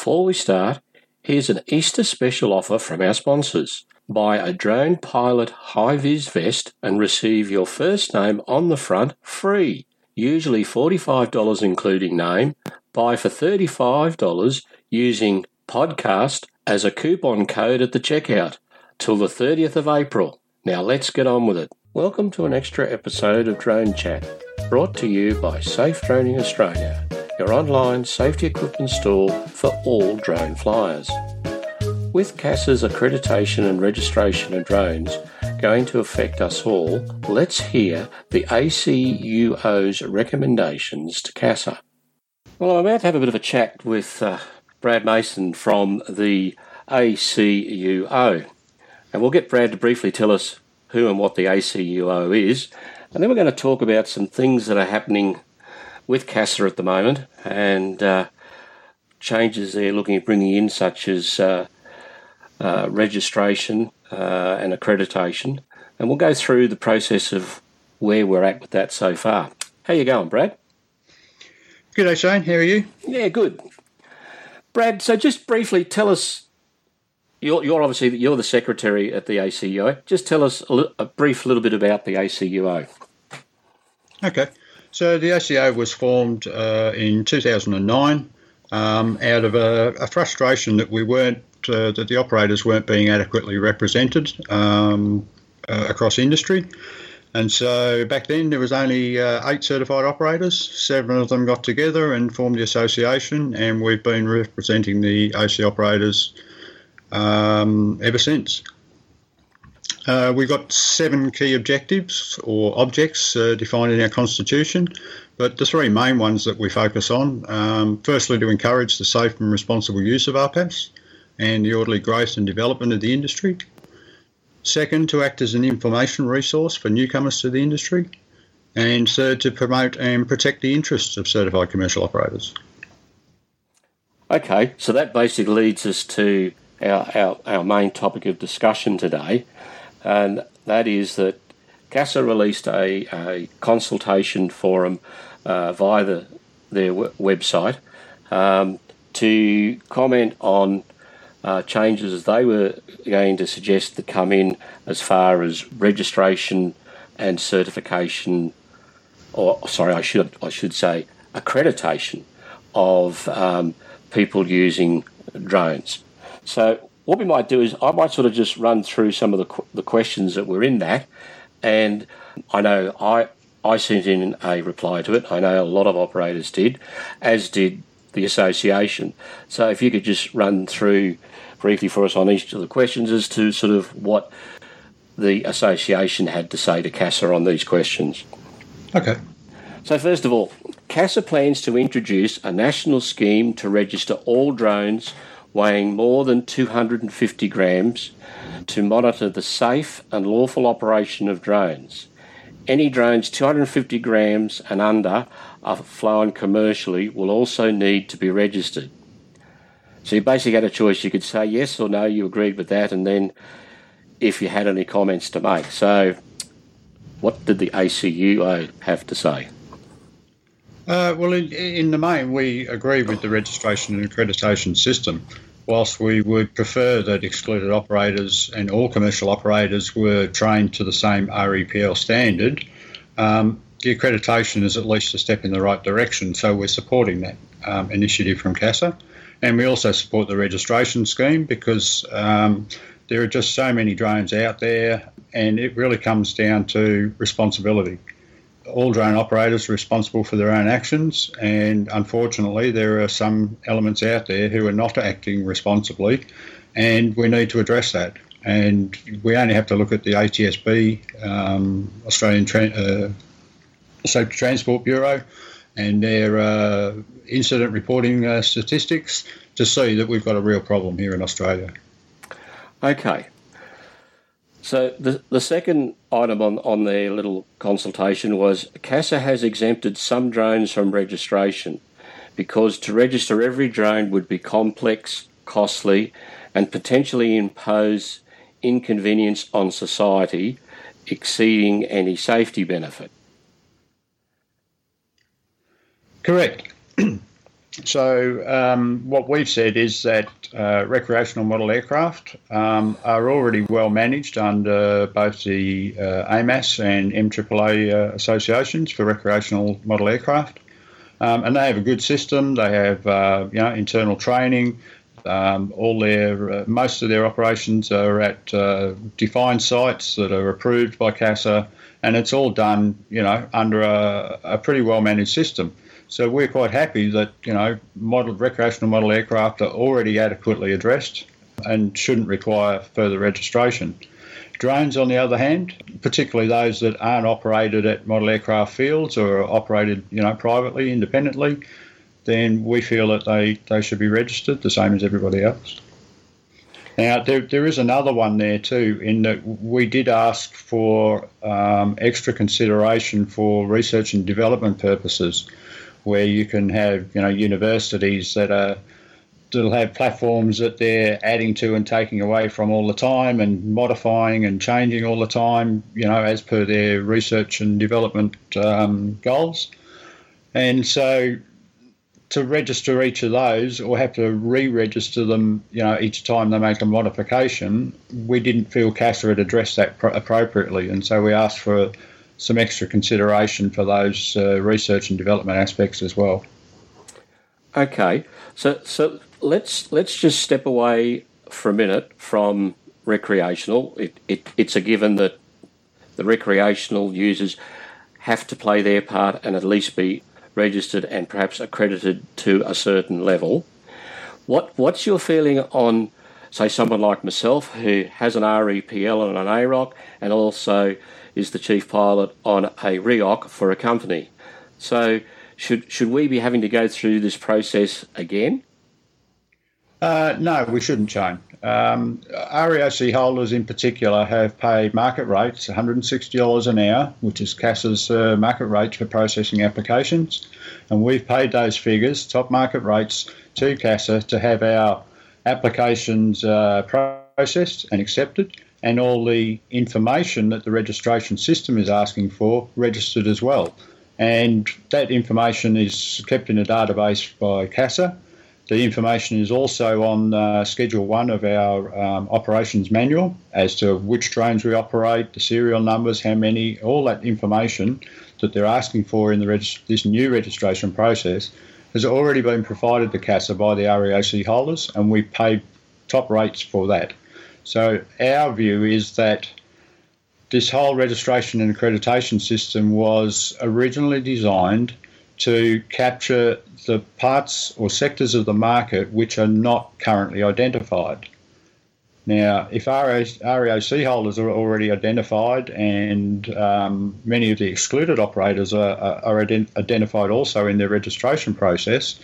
before we start, here's an Easter special offer from our sponsors. Buy a Drone Pilot High Vis vest and receive your first name on the front free. Usually $45 including name. Buy for $35 using podcast as a coupon code at the checkout till the 30th of April. Now let's get on with it. Welcome to an extra episode of Drone Chat, brought to you by Safe Droning Australia, your online safety equipment store for all drone flyers. With CASA's accreditation and registration of drones going to affect us all, let's hear the ACUO's recommendations to CASA. Well, I'm about to have a bit of a chat with uh, Brad Mason from the ACUO. And we'll get Brad to briefly tell us who and what the ACUO is. And then we're going to talk about some things that are happening with CASA at the moment and uh, changes they're looking at bringing in, such as uh, uh, registration uh, and accreditation. And we'll go through the process of where we're at with that so far. How you going, Brad? Good day, Shane. How are you? Yeah, good. Brad, so just briefly tell us. You're, you're obviously you're the secretary at the ACUO. Just tell us a, a brief little bit about the ACUO. Okay, so the ACUO was formed uh, in 2009 um, out of a, a, frustration that we weren't uh, that the operators weren't being adequately represented um, uh, across industry. And so back then there was only uh, eight certified operators. Seven of them got together and formed the association, and we've been representing the AC operators um, ever since. Uh, we've got seven key objectives or objects uh, defined in our constitution, but the three main ones that we focus on um, firstly, to encourage the safe and responsible use of RPAS and the orderly growth and development of the industry. Second, to act as an information resource for newcomers to the industry. And third, to promote and protect the interests of certified commercial operators. Okay, so that basically leads us to our, our, our main topic of discussion today, and that is that CASA released a, a consultation forum uh, via the, their w- website um, to comment on uh, changes they were going to suggest that come in as far as registration and certification, or sorry, I should I should say accreditation of um, people using drones. So what we might do is I might sort of just run through some of the the questions that were in that, and I know I. I sent in a reply to it. I know a lot of operators did, as did the association. So if you could just run through briefly for us on each of the questions as to sort of what the association had to say to CASA on these questions. Okay. So, first of all, CASA plans to introduce a national scheme to register all drones weighing more than 250 grams to monitor the safe and lawful operation of drones. Any drones 250 grams and under are flown commercially will also need to be registered. So you basically had a choice. You could say yes or no, you agreed with that, and then if you had any comments to make. So, what did the ACUO have to say? Uh, well, in, in, the main, we agree with the registration and accreditation system. Whilst we would prefer that excluded operators and all commercial operators were trained to the same REPL standard, um, the accreditation is at least a step in the right direction. So we're supporting that um, initiative from CASA. And we also support the registration scheme because um, there are just so many drones out there, and it really comes down to responsibility. All drone operators are responsible for their own actions, and unfortunately, there are some elements out there who are not acting responsibly, and we need to address that. And we only have to look at the ATSB, um, Australian Tra- uh, Safety Transport Bureau, and their uh, incident reporting uh, statistics to see that we've got a real problem here in Australia. Okay. So the the second item on, on their little consultation was CASA has exempted some drones from registration because to register every drone would be complex, costly, and potentially impose inconvenience on society exceeding any safety benefit. Correct. So, um, what we've said is that uh, recreational model aircraft um, are already well managed under both the uh, AMAS and MAAA uh, associations for recreational model aircraft. Um, and they have a good system. They have uh, you know internal training. Um, all their uh, most of their operations are at uh, defined sites that are approved by CASA, and it's all done you know under a, a pretty well managed system. So we're quite happy that you know model recreational model aircraft are already adequately addressed and shouldn't require further registration. Drones, on the other hand, particularly those that aren't operated at model aircraft fields or operated you know privately, independently, then we feel that they, they should be registered the same as everybody else. Now, there, there is another one there too, in that we did ask for um, extra consideration for research and development purposes where you can have you know universities that are that'll have platforms that they're adding to and taking away from all the time and modifying and changing all the time, you know, as per their research and development um, goals. And so to register each of those or have to re-register them, you know, each time they make a modification, we didn't feel CASA had addressed that appropriately. And so we asked for some extra consideration for those uh, research and development aspects as well. Okay, so so let's let's just step away for a minute from recreational. It, it it's a given that the recreational users have to play their part and at least be registered and perhaps accredited to a certain level. What what's your feeling on say someone like myself who has an REPL and an AROC and also is the chief pilot on a REOC for a company. So, should should we be having to go through this process again? Uh, no, we shouldn't, Shane. Um, REOC holders in particular have paid market rates, $160 an hour, which is CASA's uh, market rate for processing applications. And we've paid those figures, top market rates, to CASA to have our applications uh, processed and accepted and all the information that the registration system is asking for registered as well. And that information is kept in a database by CASA. The information is also on uh, Schedule 1 of our um, operations manual as to which trains we operate, the serial numbers, how many, all that information that they're asking for in the this new registration process has already been provided to CASA by the REOC holders, and we pay top rates for that. So our view is that this whole registration and accreditation system was originally designed to capture the parts or sectors of the market which are not currently identified. Now, if REOC holders are already identified and um, many of the excluded operators are, are, identified also in their registration process,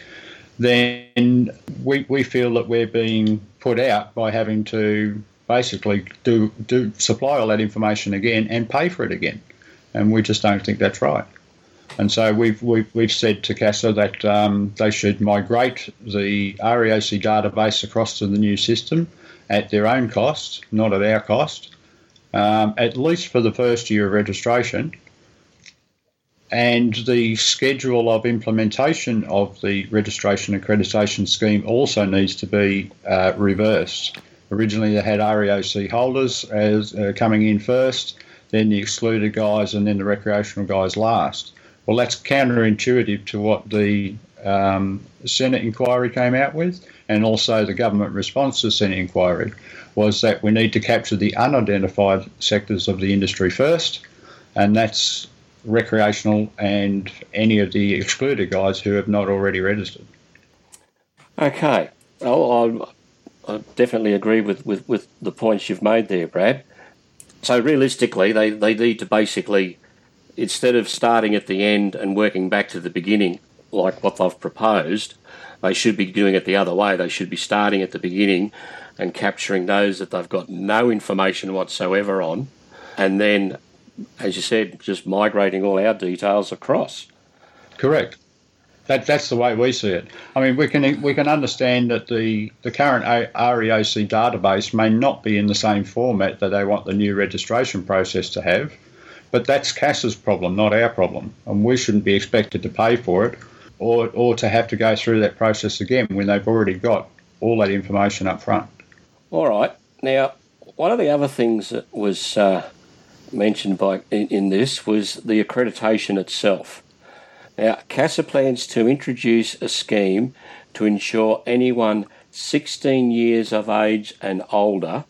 then we, we feel that we're being put out by having to basically do do supply all that information again and pay for it again, and we just don't think that's right. And so we've we've, we've said to CASA that um, they should migrate the REOC database across to the new system at their own cost, not at our cost, um, at least for the first year of registration. And the schedule of implementation of the registration accreditation scheme also needs to be uh, reversed. Originally, they had REOC holders as uh, coming in first, then the excluded guys, and then the recreational guys last. Well, that's counterintuitive to what the um, Senate inquiry came out with, and also the government response to the Senate inquiry was that we need to capture the unidentified sectors of the industry first, and that's recreational and any of the excluded guys who have not already registered. Okay. Oh, I definitely agree with, with, with the points you've made there, Brad. So realistically, they, they need to basically, instead of starting at the end and working back to the beginning, like what they've proposed, they should be doing it the other way. They should be starting at the beginning and capturing those that they've got no information whatsoever on, and then, as you said, just migrating all our details across. Correct. That, that's the way we see it. I mean, we can we can understand that the, the current REOC database may not be in the same format that they want the new registration process to have, but that's CASA's problem, not our problem, and we shouldn't be expected to pay for it or, or to have to go through that process again when they've already got all that information up front. All right. Now, one of the other things that was uh, mentioned by in, in, this was the accreditation itself. Now, CASA plans to introduce a scheme to ensure anyone 16 years of age and older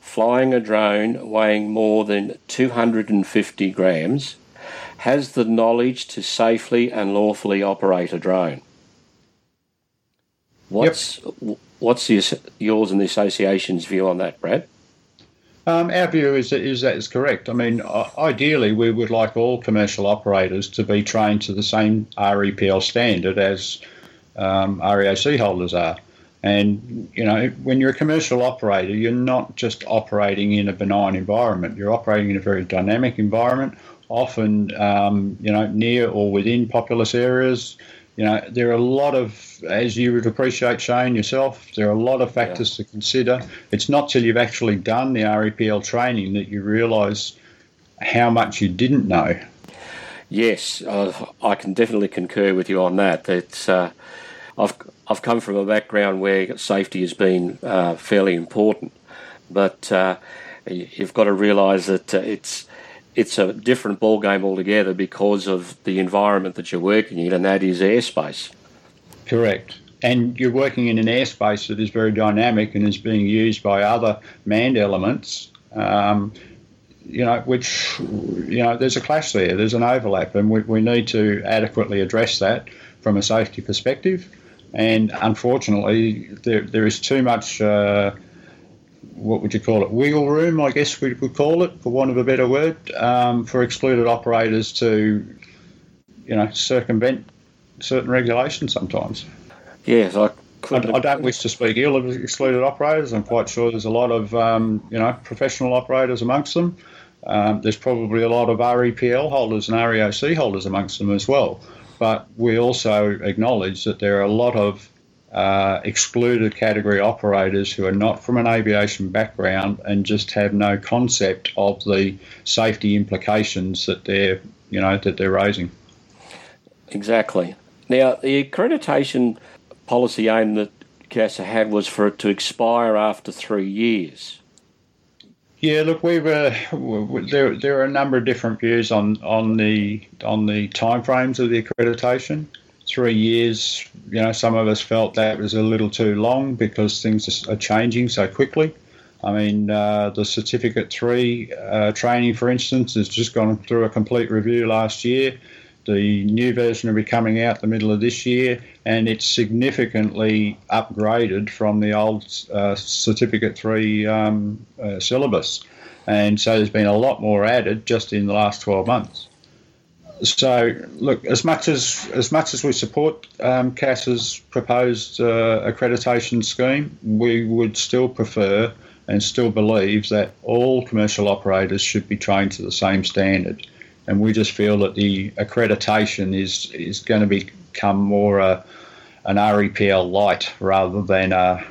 flying a drone weighing more than 250 grams has the knowledge to safely and lawfully operate a drone. What's yep. what's the, yours and the association's view on that, Brad? Um, our view is that, is that is correct. I mean, ideally, we would like all commercial operators to be trained to the same REPL standard as um, REOC holders are. And, you know, when you're a commercial operator, you're not just operating in a benign environment, you're operating in a very dynamic environment, often, um, you know, near or within populous areas. You know, there are a lot of, as you would appreciate, Shane, yourself, there are a lot of factors yeah. to consider. It's not till you've actually done the REPL training that you realise how much you didn't know. Yes, uh, I can definitely concur with you on that. It's, uh, I've I've come from a background where safety has been uh, fairly important, but uh, you've got to realise that uh, it's it's a different ball game altogether because of the environment that you're working in, and that is airspace. Correct. And you're working in an airspace that is very dynamic and is being used by other manned elements. Um, you know, which, you know, there's a clash there, there's an overlap, and we, we need to adequately address that from a safety perspective and unfortunately, there, there is too much. Uh, what would you call it? Wiggle room, I guess we would call it, for want of a better word, um, for excluded operators to, you know, circumvent certain regulations sometimes. Yes, I I, I, don't wish to speak ill of excluded operators. I'm quite sure there's a lot of um, you know professional operators amongst them. Um, there's probably a lot of REPL holders and REOC holders amongst them as well. But we also acknowledge that there are a lot of uh, excluded category operators who are not from an aviation background and just have no concept of the safety implications that they're you know that they're raising. Exactly. Now, the accreditation policy aim that CASA had was for it to expire after three years. Yeah, look, we've uh, there. There are a number of different views on on the on the timeframes of the accreditation. Three years, you know, some of us felt that was a little too long because things are changing so quickly. I mean, uh, the certificate three uh, training, for instance, has just gone through a complete review last year. The new version will be coming out the middle of this year, and it's significantly upgraded from the old uh, Certificate 3 um, uh, syllabus. And so there's been a lot more added just in the last 12 months. So, look, as much as as much as we support um, proposed uh, accreditation scheme, we would still prefer and still believe that all commercial operators should be trained to the same standard and we just feel that the accreditation is is going to become more a, an REPL light rather than a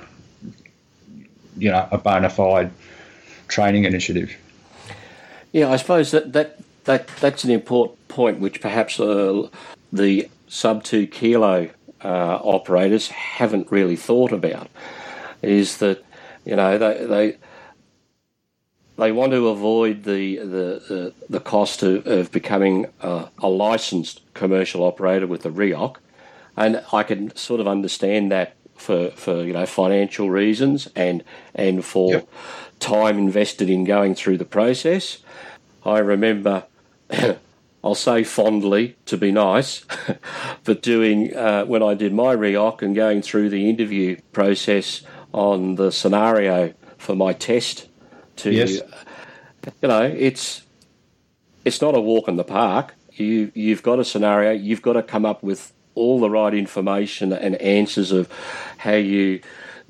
you know a bona fide training initiative. Yeah, I suppose that that, that that's an important point, which perhaps uh, the sub two kilo uh, operators haven't really thought about, is that you know they they they want to avoid the the, the, the cost of, of becoming a, a, licensed commercial operator with the REOC, and I can sort of understand that for, for you know financial reasons and and for yep. time invested in going through the process. I remember. I'll say fondly to be nice, but doing uh, when I did my REOC and going through the interview process on the scenario for my test to yes. you know it's it's not a walk in the park you you've got a scenario you've got to come up with all the right information and answers of how you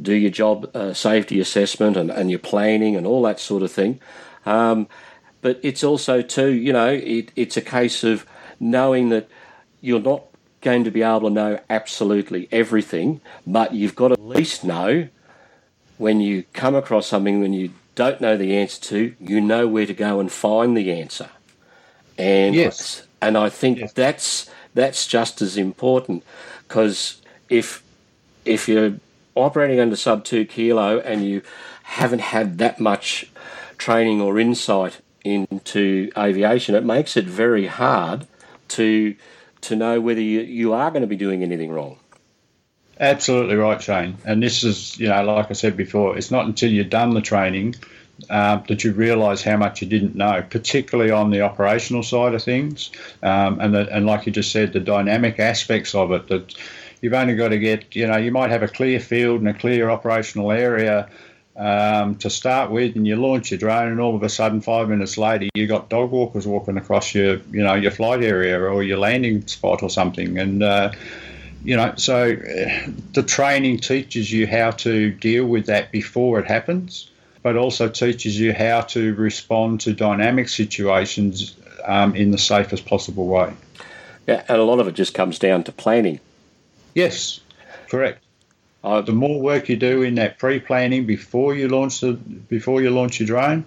do your job uh, safety assessment and, and your planning and all that sort of thing um, but it's also too you know it, it's a case of knowing that you're not going to be able to know absolutely everything but you've got to at least know when you come across something when you don't know the answer to, you know where to go and find the answer. And yes. and I think yes. that's that's just as important because if if you're operating under sub two kilo and you haven't had that much training or insight into aviation, it makes it very hard to to know whether you, you are going to be doing anything wrong. Absolutely right, Shane. And this is, you know, like I said before, it's not until you've done the training uh, that you realise how much you didn't know, particularly on the operational side of things, um, and the, and like you just said, the dynamic aspects of it. That you've only got to get, you know, you might have a clear field and a clear operational area um, to start with, and you launch your drone, and all of a sudden, five minutes later, you got dog walkers walking across your, you know, your flight area or your landing spot or something, and uh, you know, so uh, the training teaches you how to deal with that before it happens, but also teaches you how to respond to dynamic situations um, in the safest possible way. Yeah, and a lot of it just comes down to planning. Yes, correct. Uh, the more work you do in that pre-planning before you launch the before you launch your drone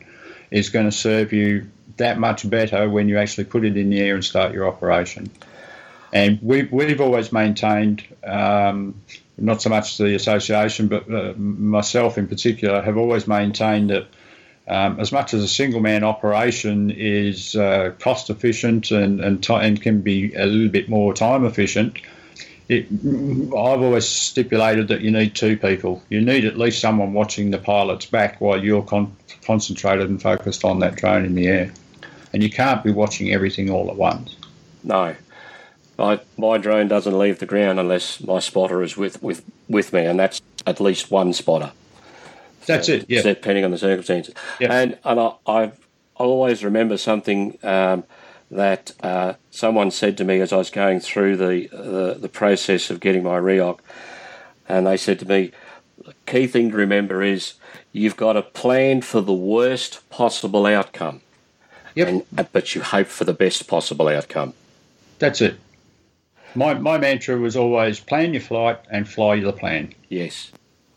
is going to serve you that much better when you actually put it in the air and start your operation. And we've, we've always maintained, um, not so much the association, but uh, myself in particular, have always maintained that um, as much as a single man operation is uh, cost efficient and, and, t- and can be a little bit more time efficient, it, I've always stipulated that you need two people. You need at least someone watching the pilot's back while you're con- concentrated and focused on that drone in the air. And you can't be watching everything all at once. No, I, my drone doesn't leave the ground unless my spotter is with, with, with me, and that's at least one spotter. That's so, it, yeah. Depending on the circumstances. Yeah. And, and I, I always remember something um, that uh, someone said to me as I was going through the, the, the process of getting my REOC, and they said to me, the key thing to remember is you've got to plan for the worst possible outcome. Yep. And, but you hope for the best possible outcome. That's it. My, my mantra was always plan your flight and fly the plan. Yes.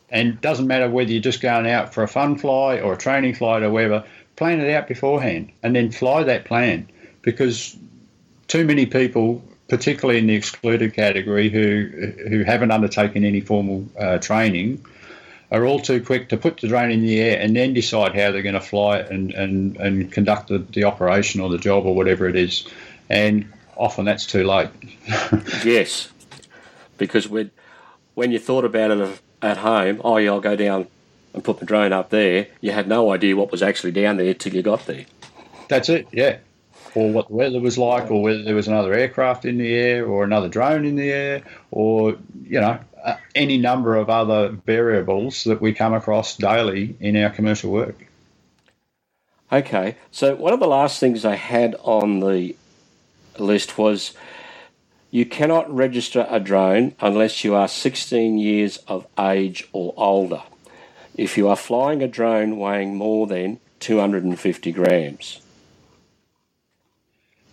And it doesn't matter whether you're just going out for a fun fly or a training flight or whatever, plan it out beforehand and then fly that plan because too many people, particularly in the excluded category, who who haven't undertaken any formal uh, training, are all too quick to put the drone in the air and then decide how they're going to fly it and, and, and conduct the, the operation or the job or whatever it is. And often that's too late. yes, because when when you thought about it at home, oh yeah, I'll go down and put my drone up there. You had no idea what was actually down there till you got there. That's it. Yeah. Or what the weather was like, or whether there was another aircraft in the air, or another drone in the air, or you know uh, any number of other variables that we come across daily in our commercial work. Okay, so one of the last things I had on the list was you cannot register a drone unless you are 16 years of age or older. If you are flying a drone weighing more than 250 grams.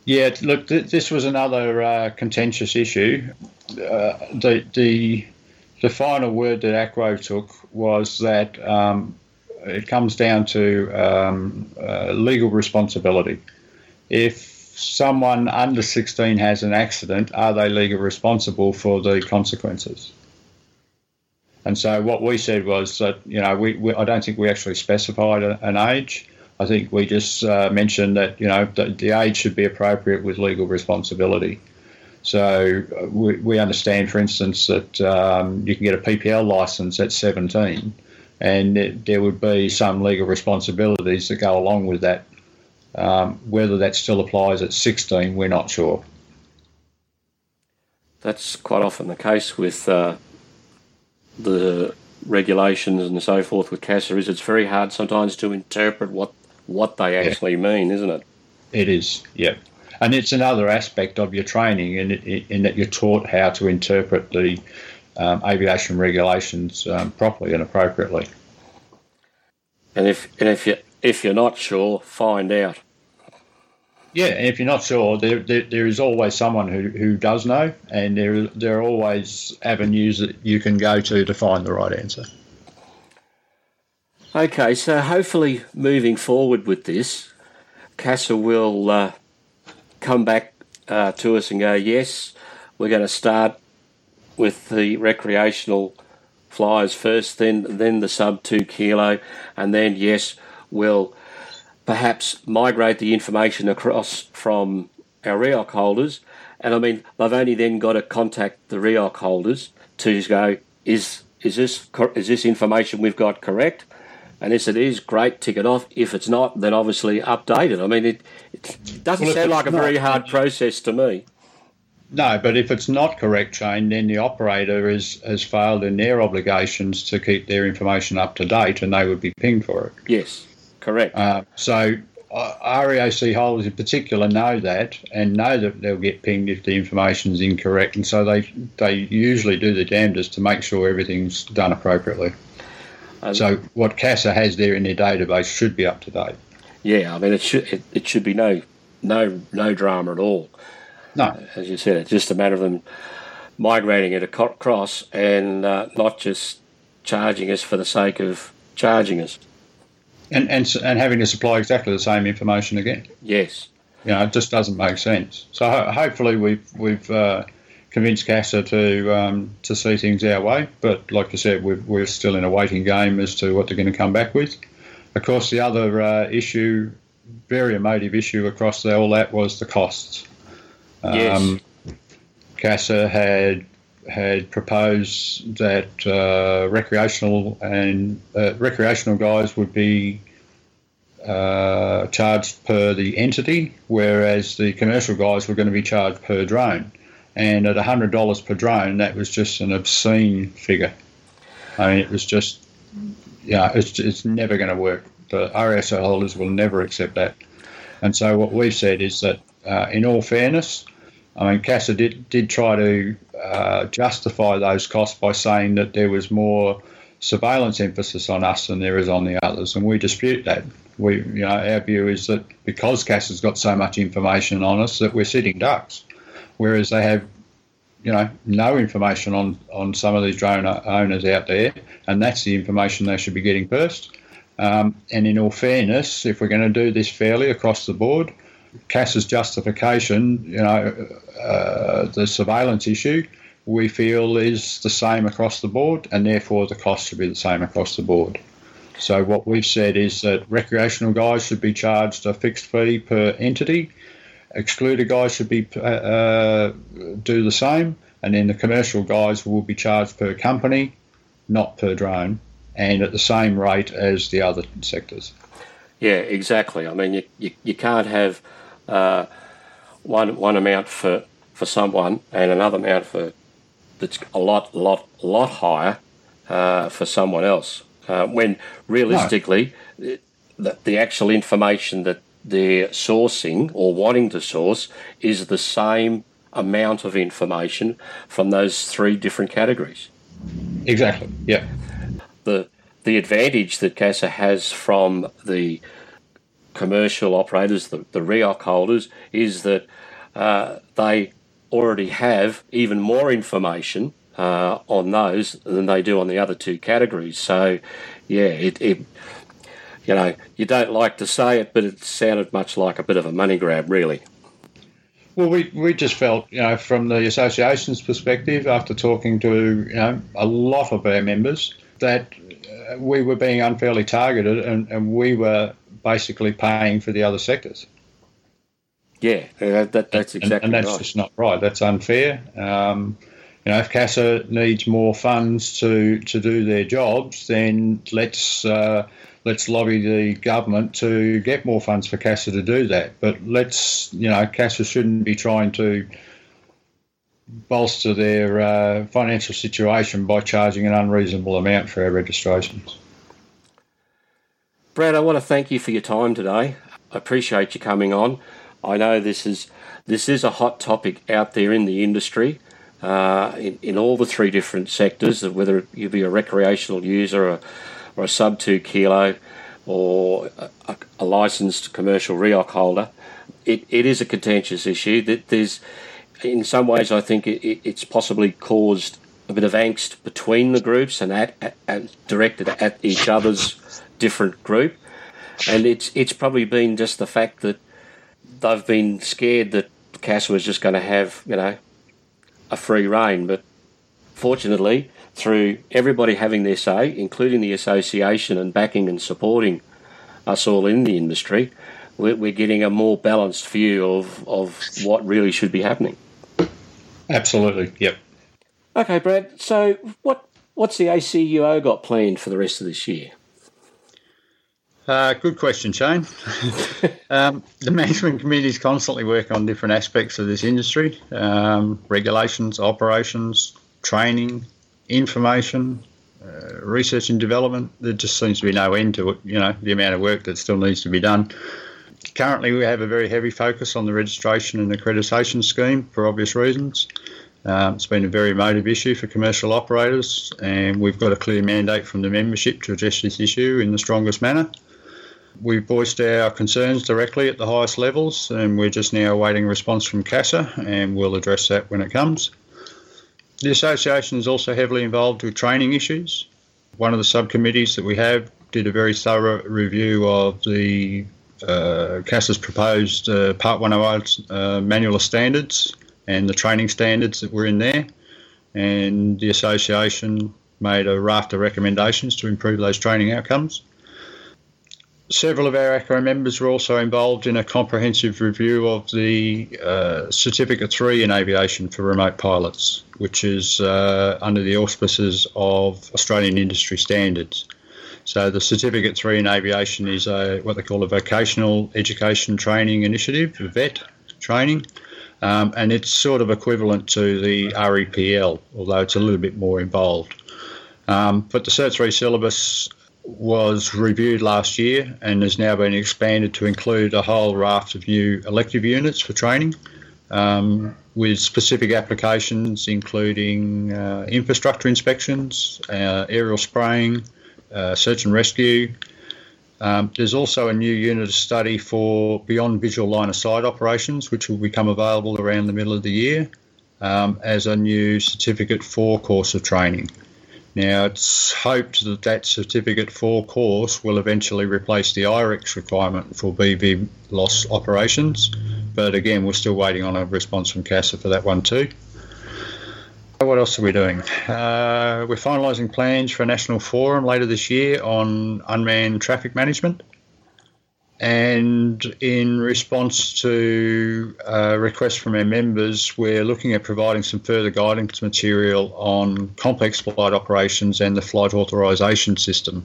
Yeah, look, th- this was another uh, contentious issue. Uh, the, the the final word that ACUO took was that um, it comes down to um, uh, legal responsibility. If someone under 16 has an accident, are they legally responsible for the consequences? And so what we said was that, you know, we, we I don't think we actually specified a, an age. I think we just uh, mentioned that, you know, the, the, age should be appropriate with legal responsibility. So uh, we, we understand, for instance, that um, you can get a PPL license at 17 and it, there would be some legal responsibilities that go along with that um, whether that still applies at 16, we're not sure. That's quite often the case with uh, the regulations and so forth with CASA. Is it's very hard sometimes to interpret what what they actually yeah. mean, isn't it? It is, yeah. And it's another aspect of your training in, in that you're taught how to interpret the um, aviation regulations um, properly and appropriately. And if and if you if you're not sure, find out. Yeah, and if you're not sure, there, there, there is always someone who, who does know, and there, there are always avenues that you can go to to find the right answer. Okay, so hopefully moving forward with this, CASA will uh, come back uh, to us and go, yes, we're going to start with the recreational flyers first, then then the sub two kilo, and then yes, we'll perhaps migrate the information across from our REOC holders. And I mean, they've only then got to contact the REOC holders to go, is is this is this information we've got correct? And if it is, great, tick it off. If it's not, then obviously update it. I mean, it, it doesn't well, sound like a not, very hard process to me. No, but if it's not correct, Shane, then the operator is, has failed in their obligations to keep their information up to date and they would be pinged for it. Yes, correct. Uh, so uh, REOC holders in particular know that and know that they'll get pinged if the information is incorrect, and so they they usually do the damnedest to make sure everything's done appropriately. Um, so what CASA has there in their database should be up to date. Yeah, I mean it should it, it should be no no no drama at all. No, as you said, it's just a matter of them migrating it across and uh, not just charging us for the sake of charging us. And, and and having to supply exactly the same information again. Yes. You know, it just doesn't make sense. So ho- hopefully we've we've uh, convinced CASA to um, to see things our way. But like I said, we're, we're still in a waiting game as to what they're going to come back with. Of course, the other uh, issue, very emotive issue across all that was the costs. Yes. Um, CASA had had proposed that uh, recreational and uh, recreational guys would be uh, charged per the entity, whereas the commercial guys were going to be charged per drone. And at $100 per drone, that was just an obscene figure. I mean, it was just, yeah, it's, it's never going to work. The RSO holders will never accept that. And so what we've said is that, uh, in all fairness, I mean, CASA did, did try to uh, justify those costs by saying that there was more surveillance emphasis on us than there is on the others, and we dispute that. We, you know, our view is that because CASA's got so much information on us that we're sitting ducks, whereas they have, you know, no information on on some of these drone owners out there, and that's the information they should be getting first. Um, and in all fairness, if we're going to do this fairly across the board, CASA's justification, you know, uh, the surveillance issue, we feel is the same across the board, and therefore the cost should be the same across the board. So what we've said is that recreational guys should be charged a fixed fee per entity, excluded guys should be uh, uh, do the same, and then the commercial guys will be charged per company, not per drone, and at the same rate as the other sectors. Yeah, exactly. I mean, you, you, you can't have uh, one one amount for for someone and another amount for that's a lot lot lot higher uh, for someone else. Uh, when realistically, no. the, the actual information that they're sourcing or wanting to source is the same amount of information from those three different categories. Exactly. Yeah. The the advantage that CASA has from the commercial operators, the, the REOC holders, is that uh, they already have even more information uh, on those than they do on the other two categories. So, yeah, it, it, you know, you don't like to say it, but it sounded much like a bit of a money grab, really. Well, we, we just felt, you know, from the association's perspective, after talking to, you know, a lot of our members, that uh, we were being unfairly targeted and, and we were basically paying for the other sectors. Yeah, that, that's exactly and, and that's right. just not right. That's unfair. Um, you know, if CASA needs more funds to, to do their jobs, then let's uh, let's lobby the government to get more funds for CASA to do that. But let's, you know, CASA shouldn't be trying to bolster their uh, financial situation by charging an unreasonable amount for our registrations. Brad, I want to thank you for your time today. I appreciate you coming on. I know this is this is a hot topic out there in the industry, uh, in, in all the three different sectors, whether you be a recreational user or, or a sub two kilo or a, a licensed commercial REOC holder. It, it is a contentious issue that there's, in some ways, I think it, it, it's possibly caused a bit of angst between the groups and at, at, at directed at each other's different group, and it's it's probably been just the fact that they've been scared that CASA was just going to have, you know, a free reign. But fortunately, through everybody having their say, including the association and backing and supporting us all in the industry, we're, we're getting a more balanced view of, of what really should be happening. Absolutely, yep. Okay, Brad. So, what what's the ACUO got planned for the rest of this year? Uh, good question, Shane. um, the management committees constantly working on different aspects of this industry um, regulations, operations, training, information, uh, research and development. There just seems to be no end to it, you know, the amount of work that still needs to be done. Currently, we have a very heavy focus on the registration and accreditation scheme for obvious reasons. Um, it's been a very emotive issue for commercial operators, and we've got a clear mandate from the membership to address this issue in the strongest manner. We've voiced our concerns directly at the highest levels, and we're just now awaiting a response from CASA, and we'll address that when it comes. The association is also heavily involved with training issues. One of the subcommittees that we have did a very thorough review of the uh, CASA's proposed uh, Part 108 uh, manual of standards and the training standards that were in there. And the association made a raft of recommendations to improve those training outcomes. Several of our ACUO members were also involved in a comprehensive review of the uh, Certificate 3 in aviation for remote pilots, which is uh, under the auspices of Australian industry standards. So the Certificate 3 in aviation is a, what they call a vocational education training initiative, VET training, um, and it's sort of equivalent to the REPL, although it's a little bit more involved. Um, but the Cert 3 syllabus was reviewed last year and has now been expanded to include a whole raft of new elective units for training um, with specific applications including uh, infrastructure inspections, uh, aerial spraying, uh, search and rescue. Um, there's also a new unit of study for beyond visual line of sight operations, which will become available around the middle of the year um, as a new Certificate 4 course of training. Now, it's hoped that that Certificate 4 course will eventually replace the IREX requirement for BV loss operations, but again, we're still waiting on a response from CASA for that one too. What else are we doing? Uh, we're finalising plans for a national forum later this year on unmanned traffic management. And in response to a request from our members, we're looking at providing some further guidance material on complex flight operations and the flight authorisation system.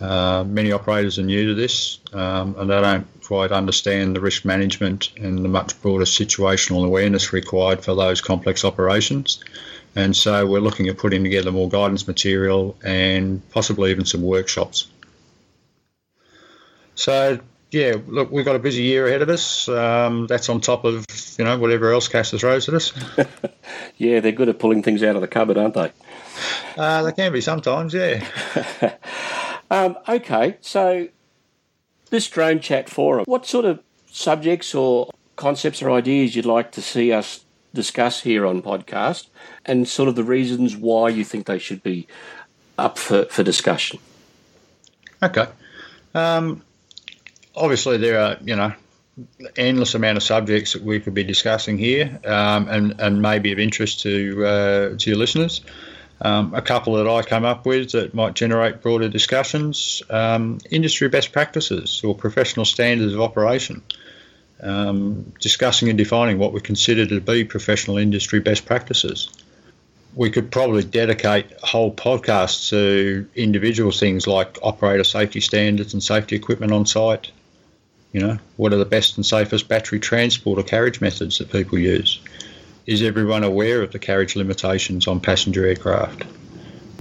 Uh, many operators are new to this um, and they don't quite understand the risk management and the much broader situational awareness required for those complex operations. And so we're looking at putting together more guidance material and possibly even some workshops. So yeah, look, we've got a busy year ahead of us. Um, that's on top of you know whatever else CASA throws at us. yeah, they're good at pulling things out of the cupboard, aren't they? Uh, they can be sometimes, yeah. um, okay, so this drone chat forum, what sort of subjects or concepts or ideas you'd like to see us discuss here on podcast, and sort of the reasons why you think they should be up for, for discussion? Okay. Um, obviously, there are, you know, endless amount of subjects that we could be discussing here um, and, and maybe of interest to, uh, to your listeners. Um, a couple that I come up with that might generate broader discussions um, industry best practices or professional standards of operation. Um, discussing and defining what we consider to be professional industry best practices. We could probably dedicate whole podcasts to individual things like operator safety standards and safety equipment on site. You know, what are the best and safest battery transport or carriage methods that people use? Is everyone aware of the carriage limitations on passenger aircraft?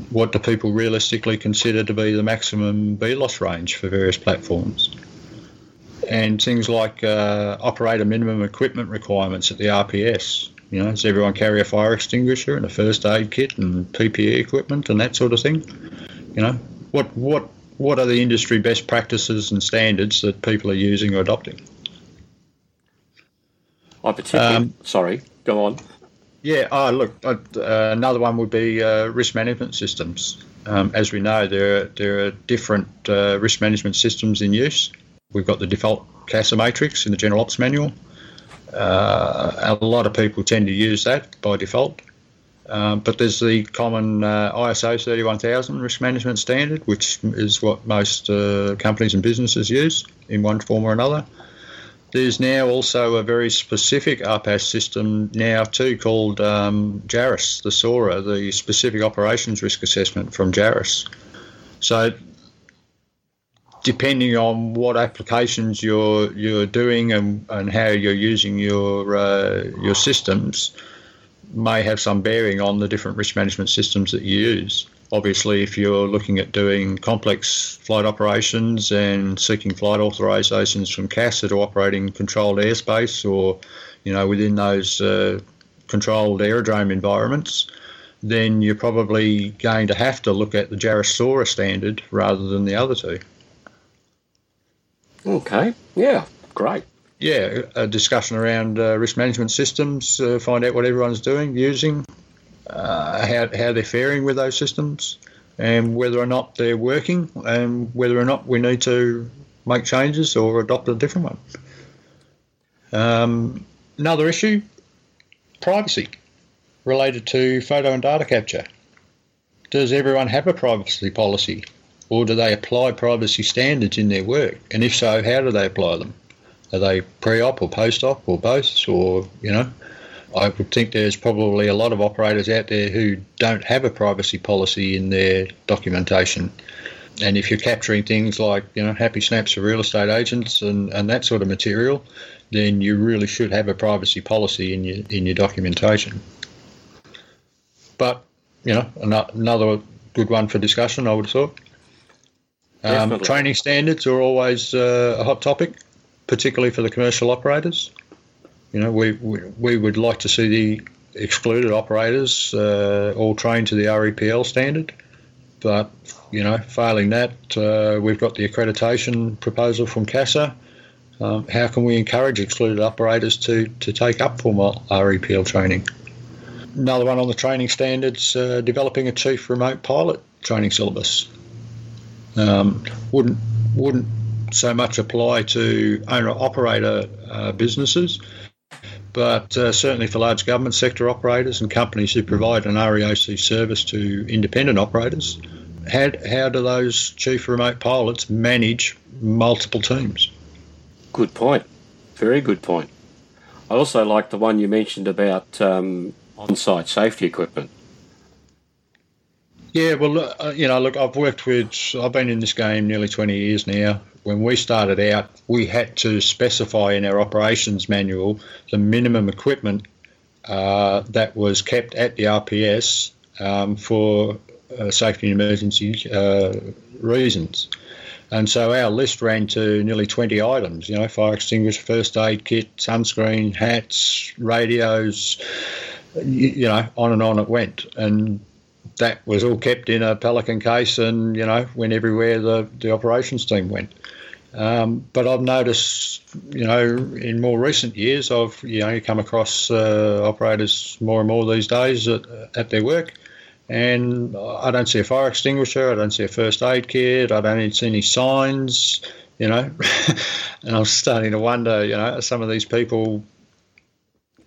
What do people realistically consider to be the maximum BLOS range for various platforms? And things like uh, operator minimum equipment requirements at the RPS. You know, does everyone carry a fire extinguisher and a first aid kit and PPE equipment and that sort of thing? You know, what what what are the industry best practices and standards that people are using or adopting? I particularly, um, sorry, go on. Yeah, oh, look, uh, another one would be uh, risk management systems. Um, as we know, there are, there are different uh, risk management systems in use. We've got the default CASA matrix in the General Ops Manual. Uh, a lot of people tend to use that by default. Um, but there's the common uh, ISO 31000 risk management standard, which is what most uh, companies and businesses use in one form or another. There's now also a very specific RPAS system now too called um, JARUS, the SORA, the Specific Operations Risk Assessment from JARUS. So depending on what applications you're you're doing and, and how you're using your uh, your systems, may have some bearing on the different risk management systems that you use. Obviously, if you're looking at doing complex flight operations and seeking flight authorisations from CASA to operating controlled airspace or, you know, within those uh, controlled aerodrome environments, then you're probably going to have to look at the JARUS SORA standard rather than the other two. Okay, yeah, great yeah, a discussion around uh, risk management systems, uh, find out what everyone's doing, using, uh, how, how they're faring with those systems, and whether or not they're working, and whether or not we need to make changes or adopt a different one. Um, another issue privacy related to photo and data capture. Does everyone have a privacy policy? Or do they apply privacy standards in their work? And if so, how do they apply them? Are they pre-op or post-op or both? Or you know, I would think there's probably a lot of operators out there who don't have a privacy policy in their documentation. And if you're capturing things like you know happy snaps for real estate agents and, and that sort of material, then you really should have a privacy policy in your in your documentation. But you know another good one for discussion, I would have thought. Um, training standards are always uh, a hot topic particularly for the commercial operators. You know, we, we, we would like to see the excluded operators uh, all trained to the REPL standard, but you know, failing that, uh, we've got the accreditation proposal from CASA. Um, how can we encourage excluded operators to, to take up formal REPL training? Another one on the training standards: uh, developing a chief remote pilot training syllabus. Um, wouldn't wouldn't so much apply to owner operator uh, businesses, but uh, certainly for large government sector operators and companies who provide an REOC service to independent operators. How, how do those chief remote pilots manage multiple teams? Good point. Very good point. I also like the one you mentioned about um, on site safety equipment. Yeah, well, uh, you know, look, I've worked with, I've been in this game nearly 20 years now when we started out, we had to specify in our operations manual the minimum equipment uh, that was kept at the RPS um, for uh, safety and emergency uh, reasons. And so our list ran to nearly 20 items, you know, fire extinguisher, first aid kit, sunscreen, hats, radios, you, you know, on and on it went. And that was all kept in a Pelican case and, you know, went everywhere the, the operations team went. Um, but I've noticed, you know, in more recent years, I've you know come across uh, operators more and more these days at, at, their work, and I don't see a fire extinguisher, I don't see a first aid kit, I don't see any signs, you know, and I'm starting to wonder, you know, some of these people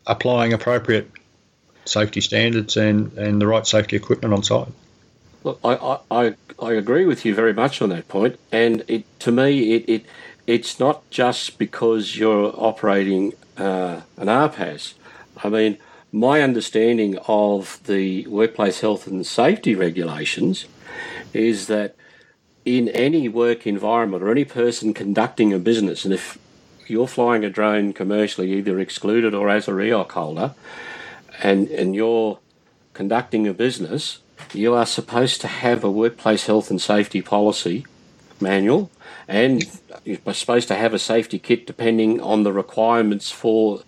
applying appropriate safety standards and, and the right safety equipment on site. Look, I, I, I agree with you very much on that point. point, and it to me it, it it's not just because you're operating uh, an RPAS. I mean, my understanding of the workplace health and safety regulations is that in any work environment or any person conducting a business, and if you're flying a drone commercially, either excluded or as a REOC holder, and, and you're conducting a business, you are supposed to have a workplace health and safety policy manual and you're supposed to have a safety kit depending on the requirements for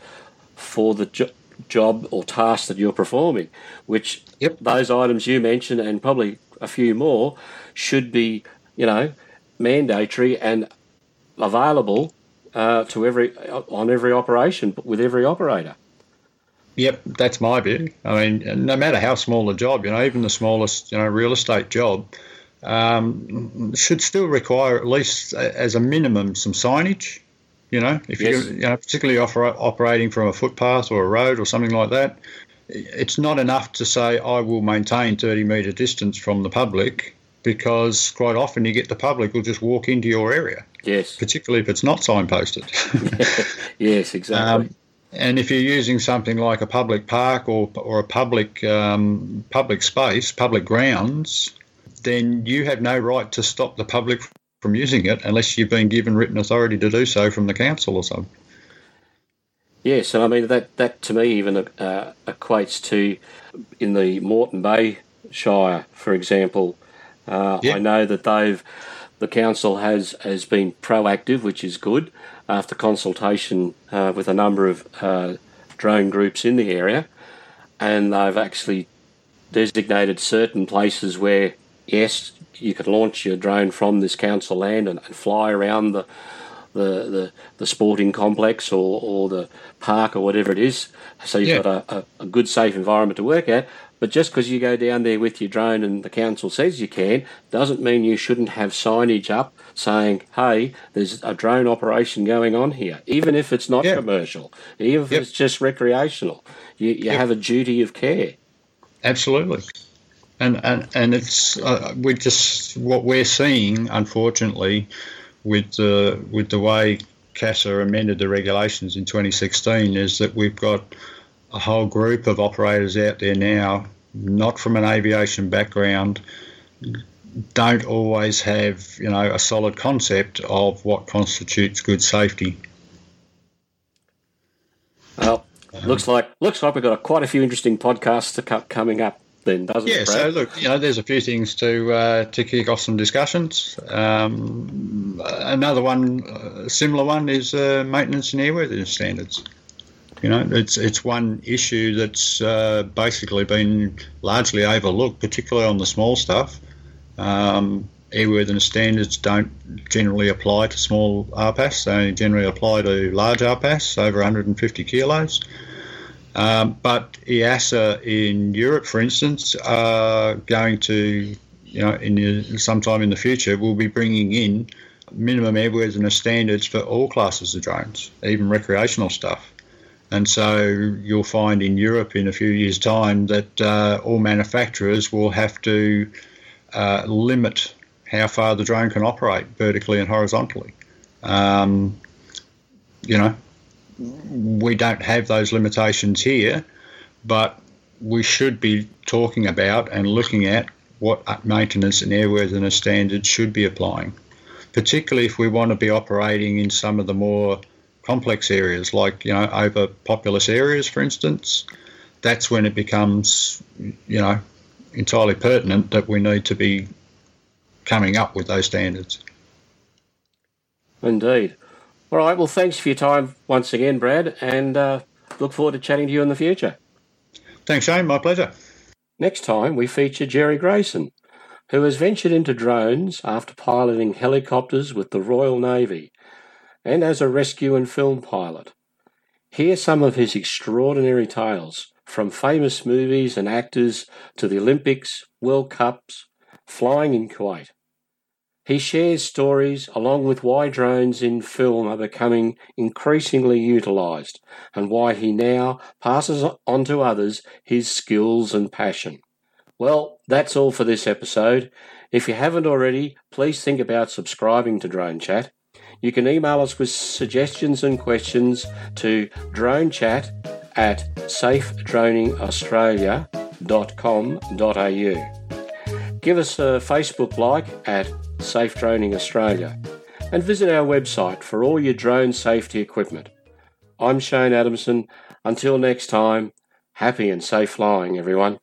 for the jo- job or task that you're performing which yep. those items you mentioned and probably a few more should be you know mandatory and available uh, to every on every operation with every operator Yep, that's my view. I mean, no matter how small a job, you know, even the smallest, you know, real estate job, um, should still require at least, as a minimum, some signage You know, if Yes. you you know, particularly oper- operating from a footpath or a road or something like that, it's not enough to say I will maintain 30 metre distance from the public because quite often you get the public will just walk into your area, Yes. particularly if it's not signposted. yes, exactly. Um, and if you're using something like a public park or or a public um, public space, public grounds, then you have no right to stop the public from using it unless you've been given written authority to do so from the council or something. Yes, and I mean that that to me even uh, equates to in the Moreton Bay Shire, for example. Uh, Yeah. I know that they've the council has has been proactive, which is good, after consultation uh, with a number of uh, drone groups in the area, and they've actually designated certain places where yes you could launch your drone from this council land and, and fly around the the, the, the sporting complex or, or the park or whatever it is. So you've Yeah. got a, a, a good, safe environment to work at. But just because you go down there with your drone and the council says you can, doesn't mean you shouldn't have signage up saying, hey, there's a drone operation going on here, even if it's not Yeah. commercial, even if Yep. it's just recreational. You, you Yep. have a duty of care. Absolutely. And, and, and it's uh, we're just what we're seeing, unfortunately, with the with the way CASA amended the regulations in 2016, is that we've got a whole group of operators out there now, not from an aviation background, don't always have you know a solid concept of what constitutes good safety. Well, looks like looks like we've got a, quite a few interesting podcasts to co- coming up. Then doesn't Yeah, it, Yeah. so look, you know, there's a few things to uh, to kick off some discussions. Um, another one, uh, similar one, is uh, maintenance and airworthiness standards. You know, it's it's one issue that's uh, basically been largely overlooked, particularly on the small stuff. Um, airworthiness standards don't generally apply to small RPAS; they only generally apply to large RPAS over 150 kilos. Um, but EASA in Europe, for instance, are going to, you know, in the, sometime in the future, will be bringing in minimum airworthiness standards for all classes of drones, even recreational stuff. And so you'll find in Europe in a few years' time that uh, all manufacturers will have to uh, limit how far the drone can operate vertically and horizontally. Um, you know, we don't have those limitations here, but we should be talking about and looking at what maintenance and airworthiness standards should be applying, particularly if we want to be operating in some of the more complex areas, like you know over populous areas, for instance. That's when it becomes, you know, entirely pertinent that we need to be coming up with those standards. Indeed. All right. Well, thanks for your time once again, Brad, and uh, look forward to chatting to you in the future. Thanks, Shane. My pleasure. Next time, we feature Jerry Grayson, who has ventured into drones after piloting helicopters with the Royal Navy and as a rescue and film pilot. Hear some of his extraordinary tales, from famous movies and actors to the Olympics, World Cups, flying in Kuwait. He shares stories along with why drones in film are becoming increasingly utilised and why he now passes on to others his skills and passion. Well, that's all for this episode. If you haven't already, please think about subscribing to Drone Chat. You can email us with suggestions and questions to dronechat at safedroningaustralia.com.au. Give us a Facebook like at Safe Droning Australia and visit our website for all your drone safety equipment. I'm Shane Adamson. Until next time, happy and safe flying, everyone.